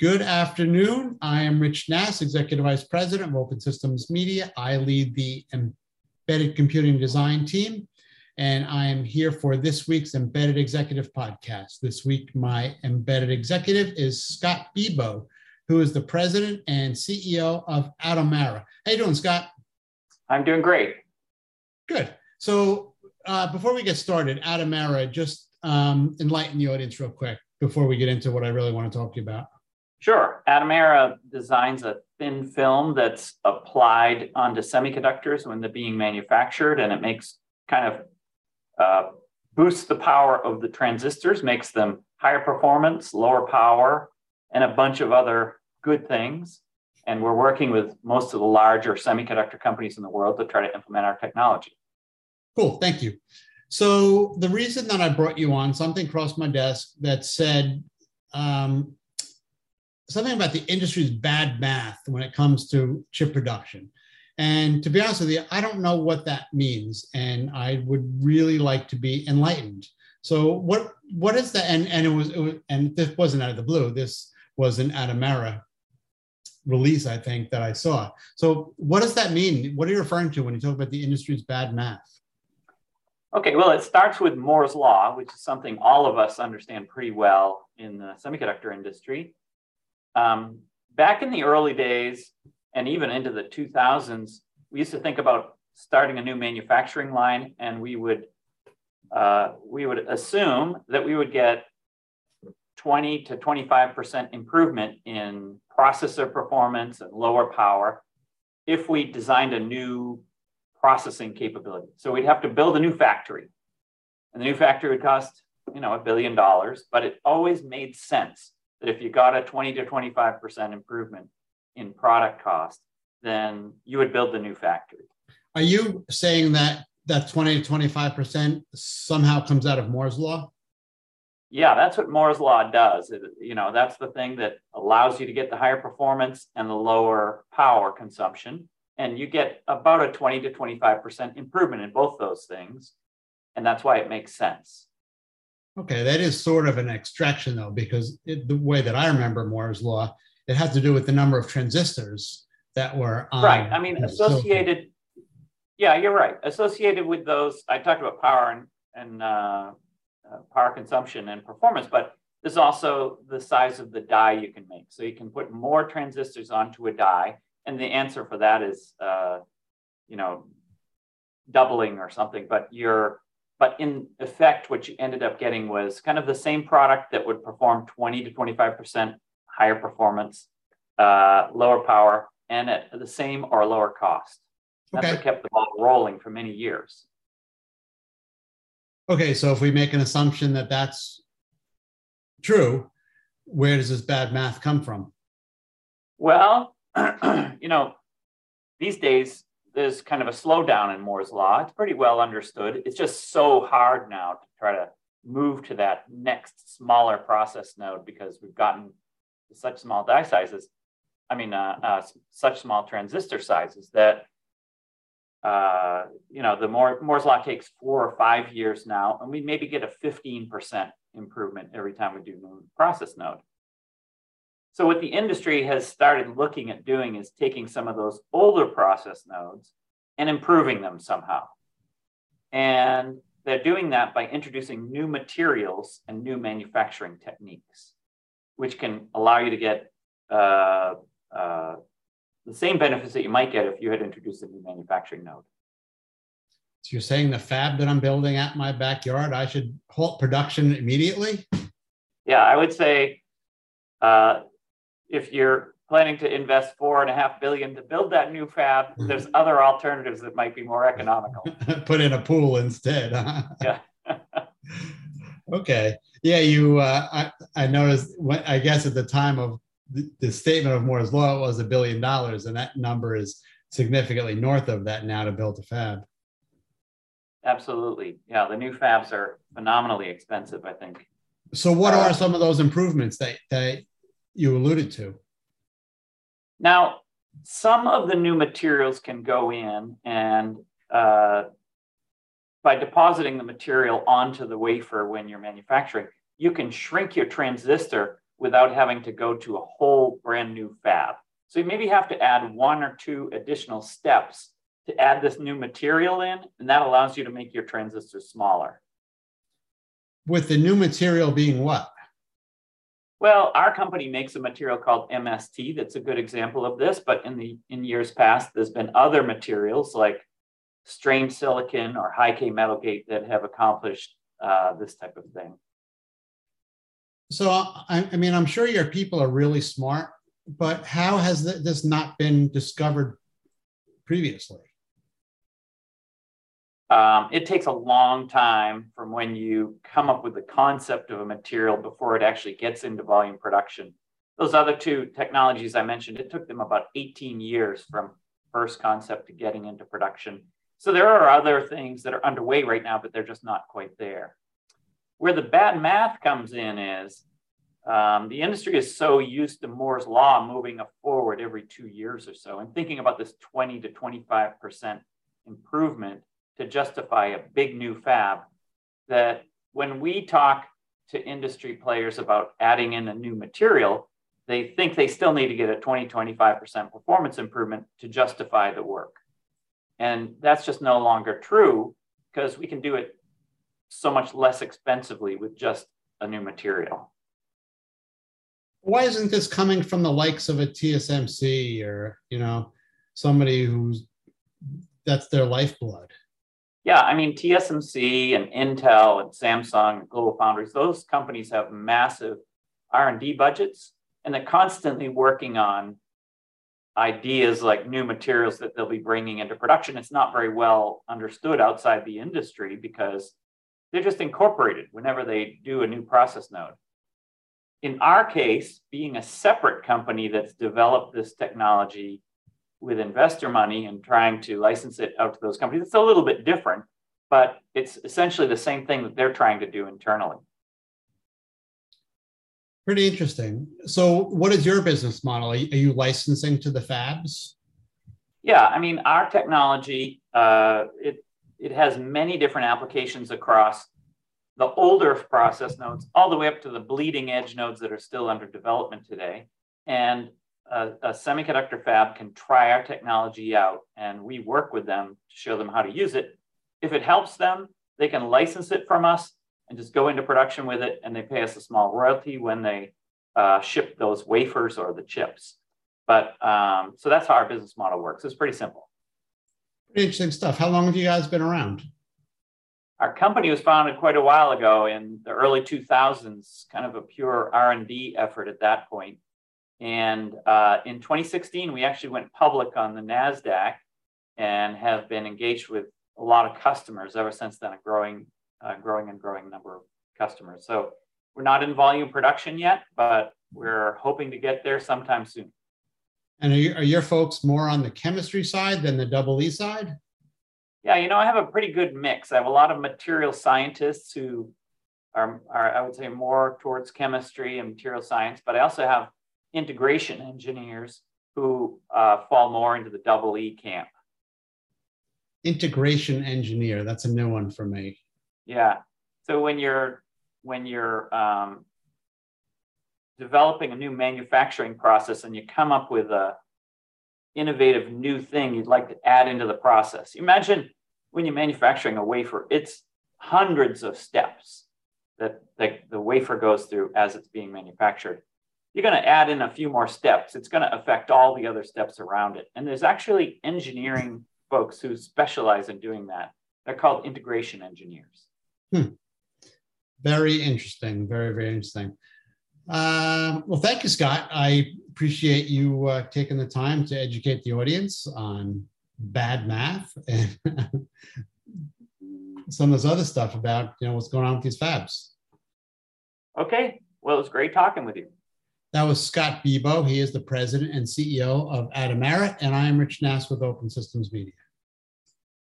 Good afternoon. I am Rich Nass, Executive Vice President of Open Systems Media. I lead the Embedded Computing Design team, and I am here for this week's Embedded Executive Podcast. This week, my embedded executive is Scott Bibaud, who is the President and CEO of Atomera. How you doing, Scott? I'm doing great. Good. So uh, before we get started, Atomera, just um, enlighten the audience real quick before we get into what I really want to talk to you about. Sure. Atomera designs a thin film that's applied onto semiconductors when they're being manufactured, and it makes kind of uh, boosts the power of the transistors, makes them higher performance, lower power, and a bunch of other good things. And we're working with most of the larger semiconductor companies in the world to try to implement our technology. Cool. Thank you. So, the reason that I brought you on, something crossed my desk that said um, something about the industry's bad math when it comes to chip production. And to be honest with you, I don't know what that means, and I would really like to be enlightened. So what what is that? And and it was, it was and this wasn't out of the blue. This was an Atomera release, I think, that I saw. So what does that mean? What are you referring to when you talk about the industry's bad math? Okay, well, it starts with Moore's law, which is something all of us understand pretty well in the semiconductor industry. Um, back in the early days and even into the 2000s, we used to think about starting a new manufacturing line, and we would uh, we would assume that we would get 20 to 25% improvement in processor performance and lower power if we designed a new processing capability. So we'd have to build a new factory. And the new factory would cost, you know, a billion dollars, but it always made sense that if you got a 20 to 25% improvement in product cost, then you would build the new factory. Are you saying that that 20 to 25% somehow comes out of Moore's law? Yeah, that's what Moore's law does. It, you know, that's the thing that allows you to get the higher performance and the lower power consumption. And you get about a 20 to 25% improvement in both those things. And that's why it makes sense. Okay, that is sort of an extraction though, because it, the way that I remember Moore's law, it had to do with the number of transistors that were on. Right. I mean, associated. Yeah, you're right. Associated with those, I talked about power and, and uh, uh, power consumption and performance, but there's also the size of the die you can make. So you can put more transistors onto a die, and the answer for that is, uh, you know, doubling or something. But you're but in effect, what you ended up getting was kind of the same product that would perform 20 to 25% higher performance, uh, lower power, and at the same or lower cost. That's okay. what kept the ball rolling for many years. Okay, so if we make an assumption that that's true, where does this bad math come from? Well, you know, these days there's kind of a slowdown in Moore's law. It's pretty well understood. It's just so hard now to try to move to that next smaller process node because we've gotten such small die sizes. I mean, uh, uh, such small transistor sizes that uh, you know the more Moore's law takes four or five years now, and we maybe get a 15% improvement every time we do new process node. So what the industry has started looking at doing is taking some of those older process nodes and improving them somehow. And they're doing that by introducing new materials and new manufacturing techniques, which can allow you to get uh, uh, the same benefits that you might get if you had introduced a new manufacturing node. So you're saying the fab that I'm building at my backyard, I should halt production immediately? Yeah, I would say uh, if you're planning to invest four and a half billion to build that new fab, there's other alternatives that might be more economical. Put in a pool instead. yeah. okay. Yeah, you. Uh, I I noticed. When, I guess at the time of the, the statement of Moore's law, it was a billion dollars, and that number is significantly north of that now to build a fab. Absolutely. Yeah, the new fabs are phenomenally expensive. I think. So, what uh, are some of those improvements that that you alluded to. Now, some of the new materials can go in and uh, by depositing the material onto the wafer when you're manufacturing, you can shrink your transistor without having to go to a whole brand new fab. So you maybe have to add one or two additional steps to add this new material in, and that allows you to make your transistors smaller. With the new material being what? Well, our company makes a material called MST that's a good example of this, but in the in years past, there's been other materials like strained silicon or high K metal gate that have accomplished uh, this type of thing. So, I, I, mean, I'm sure your people are really smart, but how has this not been discovered previously? Um, it takes a long time from when you come up with the concept of a material before it actually gets into volume production. Those other two technologies I mentioned, it took them about 18 years from first concept to getting into production. So there are other things that are underway right now, but they're just not quite there. Where the bad math comes in is um, the industry is so used to Moore's law moving forward every two years or so and thinking about this 20 to 25% improvement to justify a big new fab that when we talk to industry players about adding in a new material, they think they still need to get a 20, 25% performance improvement to justify the work. And that's just no longer true because we can do it so much less expensively with just a new material. Why isn't this coming from the likes of a TSMC or, you know, somebody who's that's their lifeblood? Yeah, I mean, TSMC and Intel and Samsung and Global Foundries, those companies have massive R&D budgets and they're constantly working on ideas like new materials that they'll be bringing into production. It's not very well understood outside the industry because they're just incorporated whenever they do a new process node. In our case, being a separate company that's developed this technology with investor money and trying to license it out to those companies. It's a little bit different, but it's essentially the same thing that they're trying to do internally. Pretty interesting. So, what is your business model? Are you licensing to the fabs? Yeah, I mean, our technology uh, it it has many different applications across the older process nodes, all the way up to the bleeding edge nodes that are still under development today. And a, a, semiconductor fab can try our technology out and we work with them to show them how to use it. If it helps them, they can license it from us and just go into production with it and they pay us a small royalty when they uh, ship those wafers or the chips. But um, so that's how our business model works. It's pretty simple. Pretty interesting stuff. How long have you guys been around? Our company was founded quite a while ago in the early 2000s, kind of a pure R&D effort at that point. And uh, in 2016, we actually went public on the NASDAQ and have been engaged with a lot of customers ever since then, a growing, uh, growing and growing number of customers. So we're not in volume production yet, but we're hoping to get there sometime soon. And are, you, are your folks more on the chemistry side than the double E side? Yeah, you know, I have a pretty good mix. I have a lot of material scientists who are, are I would say, more towards chemistry and material science, but I also have integration engineers who uh, fall more into the double E camp. Integration engineer, that's a new one for me. Yeah. So when you're when you're um, developing a new manufacturing process and you come up with a innovative new thing you'd like to add into the process. Imagine when you're manufacturing a wafer, it's hundreds of steps that, that the wafer goes through as it's being manufactured you're going to add in a few more steps. It's going to affect all the other steps around it. And there's actually engineering folks who specialize in doing that. They're called integration engineers. Hmm. Very interesting. Very, very interesting. Uh, well, thank you, Scott. I appreciate you uh, taking the time to educate the audience on bad math and some of this other stuff about you know what's going on with these fabs. Okay. Well, it was great talking with you. That was Scott Bibaud. He is the president and CEO of Atomera, and I am Rich Nass with Open Systems Media.